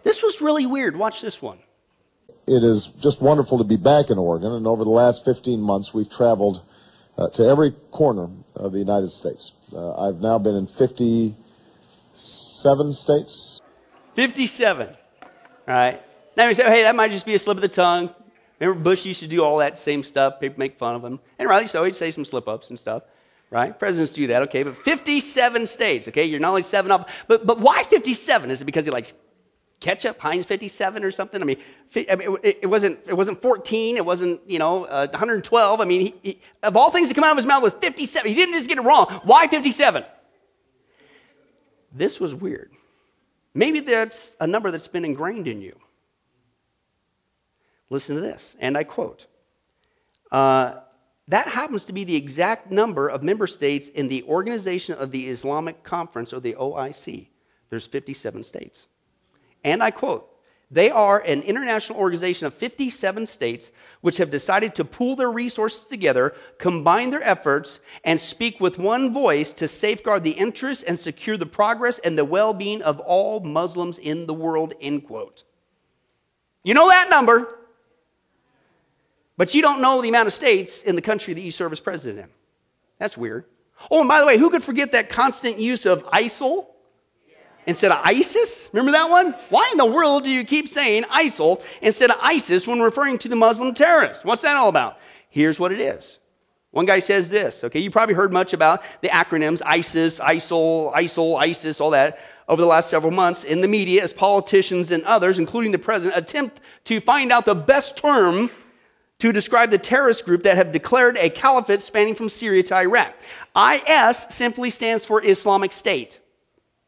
[SPEAKER 1] This was really weird. Watch this one.
[SPEAKER 2] It is just wonderful to be back in Oregon, and over the last 15 months, we've traveled uh, to every corner of the United States. Uh, I've now been in 57 states.
[SPEAKER 1] 57. All right. Now you say, hey, that might just be a slip of the tongue. Remember, Bush used to do all that same stuff. People make fun of him. And rightly so, he'd say some slip ups and stuff. Right? Presidents do that, okay? But 57 states, okay? You're not only seven up, but, but why 57? Is it because he likes ketchup, Heinz 57 or something? I mean, I mean it, it, wasn't, it wasn't 14, it wasn't, you know, uh, 112. I mean, he, he, of all things to come out of his mouth was 57. He didn't just get it wrong. Why 57? This was weird. Maybe that's a number that's been ingrained in you. Listen to this, and I quote uh, That happens to be the exact number of member states in the Organization of the Islamic Conference, or the OIC. There's 57 states. And I quote, they are an international organization of 57 states which have decided to pool their resources together, combine their efforts, and speak with one voice to safeguard the interests and secure the progress and the well being of all Muslims in the world. End quote. You know that number, but you don't know the amount of states in the country that you serve as president in. That's weird. Oh, and by the way, who could forget that constant use of ISIL instead of ISIS? Remember that one? Why in the world do you keep saying ISIL instead of ISIS when referring to the Muslim terrorists? What's that all about? Here's what it is. One guy says this, okay? You probably heard much about the acronyms ISIS, ISIL, ISIL, ISIS, all that over the last several months in the media as politicians and others, including the president, attempt to find out the best term to describe the terrorist group that have declared a caliphate spanning from Syria to Iraq. IS simply stands for Islamic State.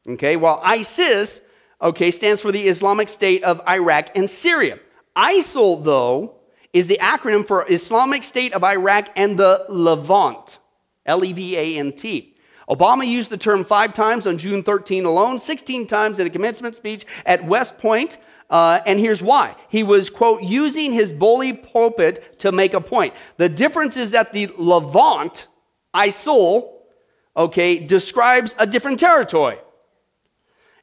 [SPEAKER 1] Okay, while ISIS, okay, stands for the Islamic State of Iraq and Syria. ISIL, though, is the acronym for Islamic State of Iraq and the Levant, L E V A N T. Obama used the term five times on June 13 alone, 16 times in a commencement speech at West Point. Uh, and here's why. He was, quote, using his bully pulpit to make a point. The difference is that the Levant, ISIL, okay, describes a different territory.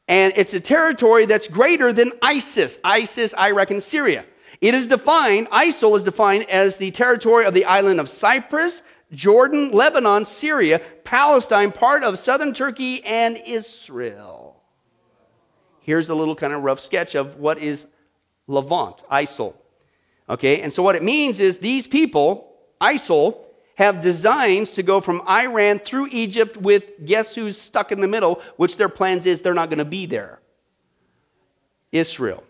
[SPEAKER 1] And it's a territory that's greater than ISIS. ISIS, I reckon, Syria. It is defined, ISIL is defined as the territory of the island of Cyprus, Jordan, Lebanon, Syria, Palestine, part of southern Turkey, and Israel. Here's a little kind of rough sketch of what is Levant, ISIL. Okay, and so what it means is these people, ISIL, have designs to go from Iran through Egypt with guess who's stuck in the middle, which their plans is they're not going to be there Israel.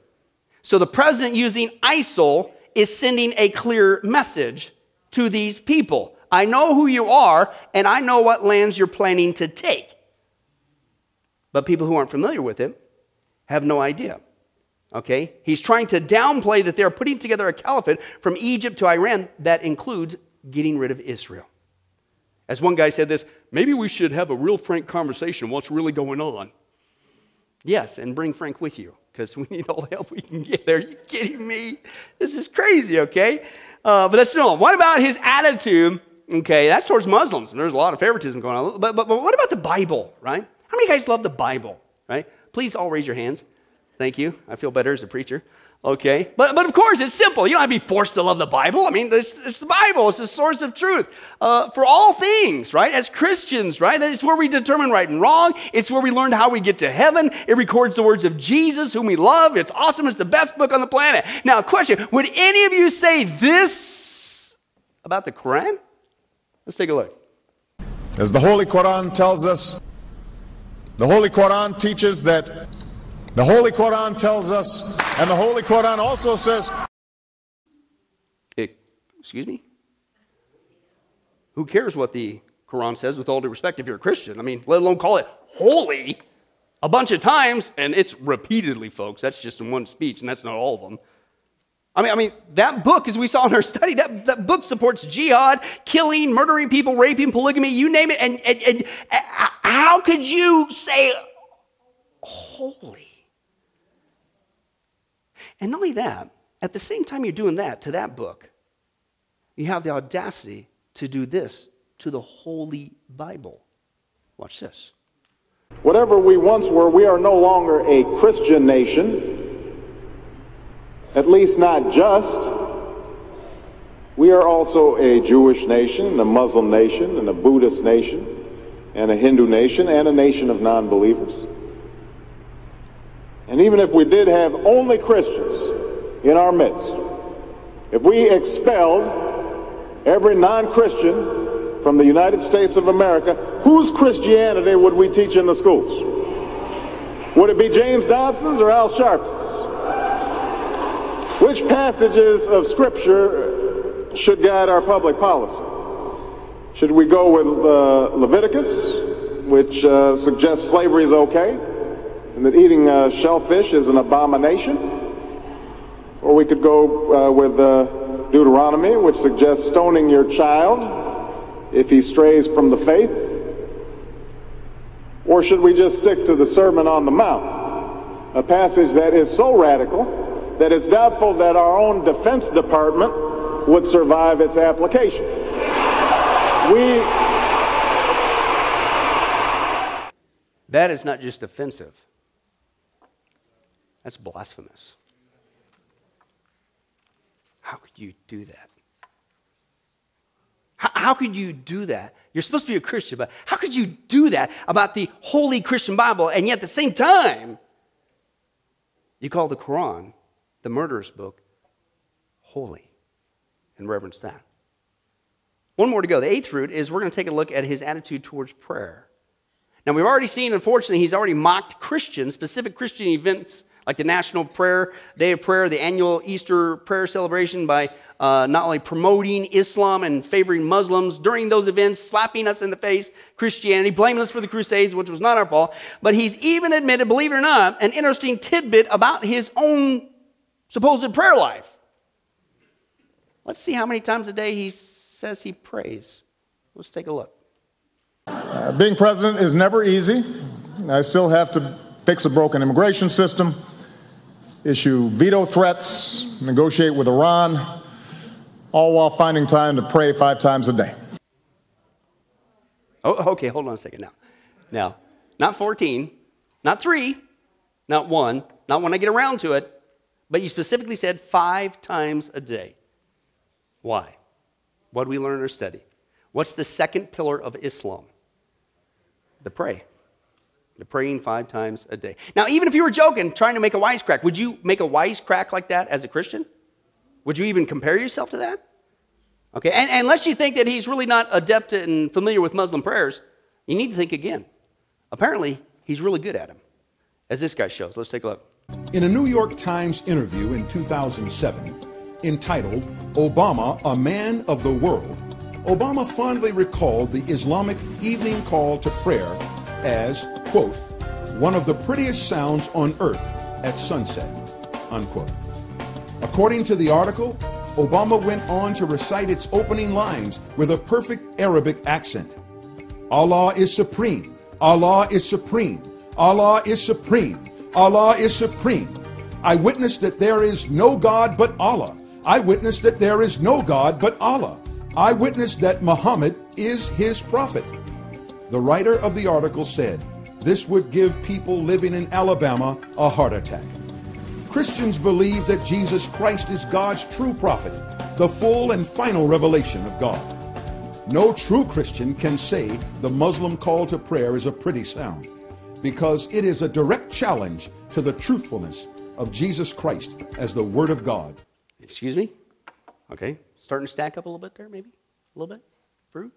[SPEAKER 1] So the president using ISIL is sending a clear message to these people. I know who you are, and I know what lands you're planning to take. But people who aren't familiar with it have no idea. Okay? He's trying to downplay that they're putting together a caliphate from Egypt to Iran that includes getting rid of Israel. As one guy said this, maybe we should have a real frank conversation what's really going on. Yes, and bring Frank with you because we need all the help we can get. There. Are you kidding me? This is crazy, okay? Uh, but that's no. What about his attitude? Okay, that's towards Muslims. There's a lot of favoritism going on. But, but, but what about the Bible, right? How many guys love the Bible, right? Please all raise your hands. Thank you. I feel better as a preacher. Okay? But, but of course, it's simple. You don't have to be forced to love the Bible. I mean, it's, it's the Bible, it's the source of truth uh, for all things, right? As Christians, right? That's where we determine right and wrong. It's where we learn how we get to heaven. It records the words of Jesus, whom we love. It's awesome. It's the best book on the planet. Now, question Would any of you say this about the Quran? Let's take a look.
[SPEAKER 2] As the Holy Quran tells us, the Holy Quran teaches that the Holy Quran tells us, and the Holy Quran also says.
[SPEAKER 1] Excuse me? Who cares what the Quran says, with all due respect, if you're a Christian? I mean, let alone call it holy a bunch of times, and it's repeatedly, folks. That's just in one speech, and that's not all of them. I mean, I mean, that book, as we saw in our study, that, that book supports jihad, killing, murdering people, raping, polygamy, you name it. And, and, and how could you say holy? And not only that, at the same time you're doing that to that book, you have the audacity to do this to the Holy Bible. Watch this.
[SPEAKER 23] Whatever we once were, we are no longer a Christian nation, at least not just. We are also a Jewish nation, a Muslim nation, and a Buddhist nation, and a Hindu nation, and a nation of non believers. And even if we did have only Christians in our midst, if we expelled every non Christian from the United States of America, whose Christianity would we teach in the schools? Would it be James Dobson's or Al Sharpton's? Which passages of Scripture should guide our public policy? Should we go with uh, Leviticus, which uh, suggests slavery is okay? and that eating uh, shellfish is an abomination. Or we could go uh, with uh, Deuteronomy, which suggests stoning your child if he strays from the faith. Or should we just stick to the Sermon on the Mount, a passage that is so radical that it's doubtful that our own Defense Department would survive its application? We.
[SPEAKER 1] That is not just offensive. That's blasphemous. How could you do that? How, how, could you do that? You're supposed to be a Christian, but how could you do that about the holy Christian Bible and yet at the same time you call the Quran, the murderous book, holy and reverence that? One more to go. The eighth fruit is we're going to take a look at his attitude towards prayer. Now, we've already seen, unfortunately, he's already mocked Christians, specific Christian events like the National Prayer Day of Prayer, the annual Easter prayer celebration, by uh, not only promoting Islam and favoring Muslims during those events, slapping us in the face, Christianity, blaming us for the Crusades, which was not our fault. But he's even admitted, believe it or not, an interesting tidbit about his own supposed prayer life. Let's see how many times a day he says he prays. Let's take a look.
[SPEAKER 2] Uh, being president is never easy. I still have to fix a broken immigration system issue veto threats, negotiate with Iran, all while finding time to pray five times a day.
[SPEAKER 1] Oh, okay, hold on a second now. Now, not 14, not three, not one, not when I get around to it, but you specifically said five times a day. Why? What do we learn or study? What's the second pillar of Islam? The pray. The praying five times a day. Now, even if you were joking, trying to make a wisecrack, would you make a wisecrack like that as a Christian? Would you even compare yourself to that? Okay, and, and unless you think that he's really not adept and familiar with Muslim prayers, you need to think again. Apparently, he's really good at them, as this guy shows. Let's take a look.
[SPEAKER 24] In a New York Times interview in 2007, entitled Obama, a Man of the World, Obama fondly recalled the Islamic evening call to prayer as, quote, one of the prettiest sounds on earth at sunset, unquote. According to the article, Obama went on to recite its opening lines with a perfect Arabic accent. Allah is supreme. Allah is supreme. Allah is supreme. Allah is supreme. I witness that there is no God but Allah. I witness that there is no God but Allah. I witness that Muhammad is his prophet. The writer of the article said, This would give people living in Alabama a heart attack. Christians believe that Jesus Christ is God's true prophet, the full and final revelation of God. No true Christian can say the Muslim call to prayer is a pretty sound because it is a direct challenge to the truthfulness of Jesus Christ as the Word of God.
[SPEAKER 1] Excuse me? Okay, starting to stack up a little bit there, maybe? A little bit? Fruit?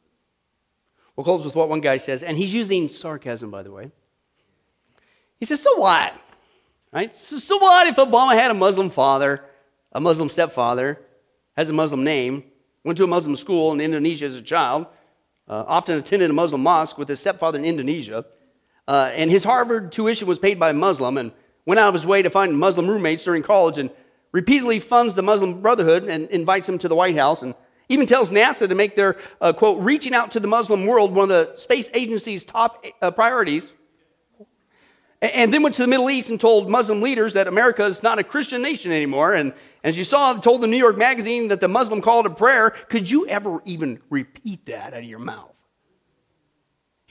[SPEAKER 1] We'll close with what one guy says, and he's using sarcasm, by the way. He says, So what? Right? So, so what if Obama had a Muslim father, a Muslim stepfather, has a Muslim name, went to a Muslim school in Indonesia as a child, uh, often attended a Muslim mosque with his stepfather in Indonesia, uh, and his Harvard tuition was paid by a Muslim, and went out of his way to find Muslim roommates during college, and repeatedly funds the Muslim Brotherhood and invites them to the White House, and even tells NASA to make their, uh, quote, reaching out to the Muslim world one of the space agency's top uh, priorities and then went to the Middle East and told Muslim leaders that America is not a Christian nation anymore. And as you saw, told the New York Magazine that the Muslim call to prayer. Could you ever even repeat that out of your mouth?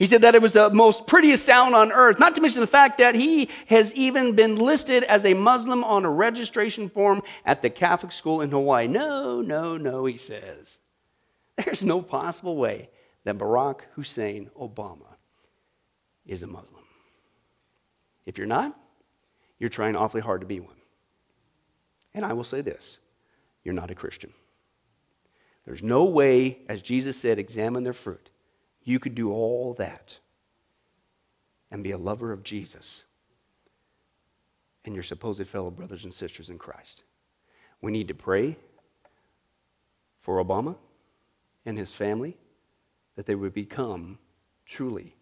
[SPEAKER 1] He said that it was the most prettiest sound on earth, not to mention the fact that he has even been listed as a Muslim on a registration form at the Catholic school in Hawaii. No, no, no, he says. There's no possible way that Barack Hussein Obama is a Muslim. If you're not, you're trying awfully hard to be one. And I will say this you're not a Christian. There's no way, as Jesus said, examine their fruit. You could do all that and be a lover of Jesus and your supposed fellow brothers and sisters in Christ. We need to pray for Obama and his family that they would become truly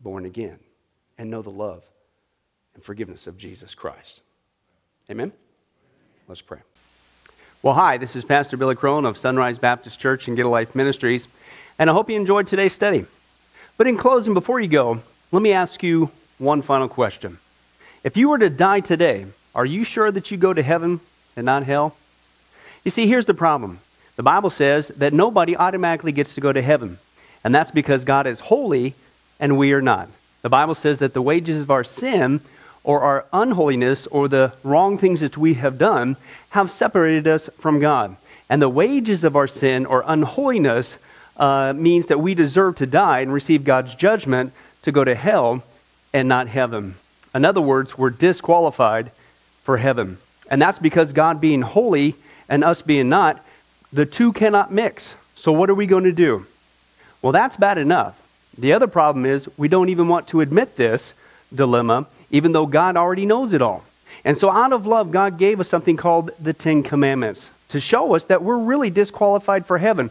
[SPEAKER 1] born again and know the love and forgiveness of Jesus Christ. Amen? Let's pray. Well, hi, this is Pastor Billy Crone of Sunrise Baptist Church and Get a Life Ministries, and I hope you enjoyed today's study. But in closing, before you go, let me ask you one final question. If you were to die today, are you sure that you go to heaven and not hell? You see, here's the problem. The Bible says that nobody automatically gets to go to heaven, and that's because God is holy and we are not. The Bible says that the wages of our sin or our unholiness or the wrong things that we have done have separated us from God. And the wages of our sin or unholiness uh, means that we deserve to die and receive God's judgment to go to hell and not heaven. In other words, we're disqualified for heaven. And that's because God being holy and us being not, the two cannot mix. So, what are we going to do? Well, that's bad enough. The other problem is we don't even want to admit this dilemma even though God already knows it all. And so, out of love, God gave us something called the Ten Commandments to show us that we're really disqualified for heaven.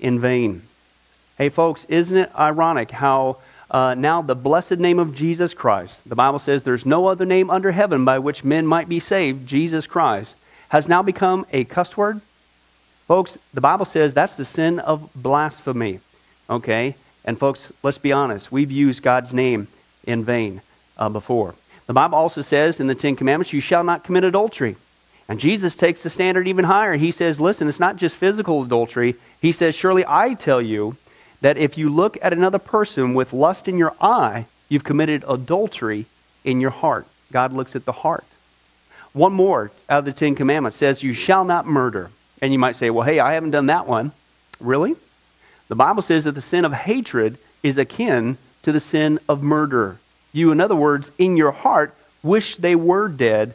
[SPEAKER 1] in vain. Hey, folks, isn't it ironic how uh, now the blessed name of Jesus Christ, the Bible says there's no other name under heaven by which men might be saved, Jesus Christ, has now become a cuss word? Folks, the Bible says that's the sin of blasphemy. Okay? And folks, let's be honest, we've used God's name in vain uh, before. The Bible also says in the Ten Commandments, you shall not commit adultery. And Jesus takes the standard even higher. He says, listen, it's not just physical adultery. He says, surely I tell you that if you look at another person with lust in your eye, you've committed adultery in your heart. God looks at the heart. One more out of the Ten Commandments says, you shall not murder. And you might say, well, hey, I haven't done that one. Really? The Bible says that the sin of hatred is akin to the sin of murder. You, in other words, in your heart, wish they were dead.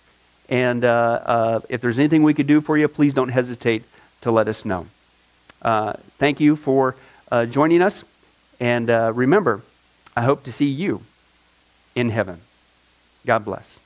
[SPEAKER 1] And uh, uh, if there's anything we could do for you, please don't hesitate to let us know. thank you for joining us. And remember, I hope to see you in heaven. God bless.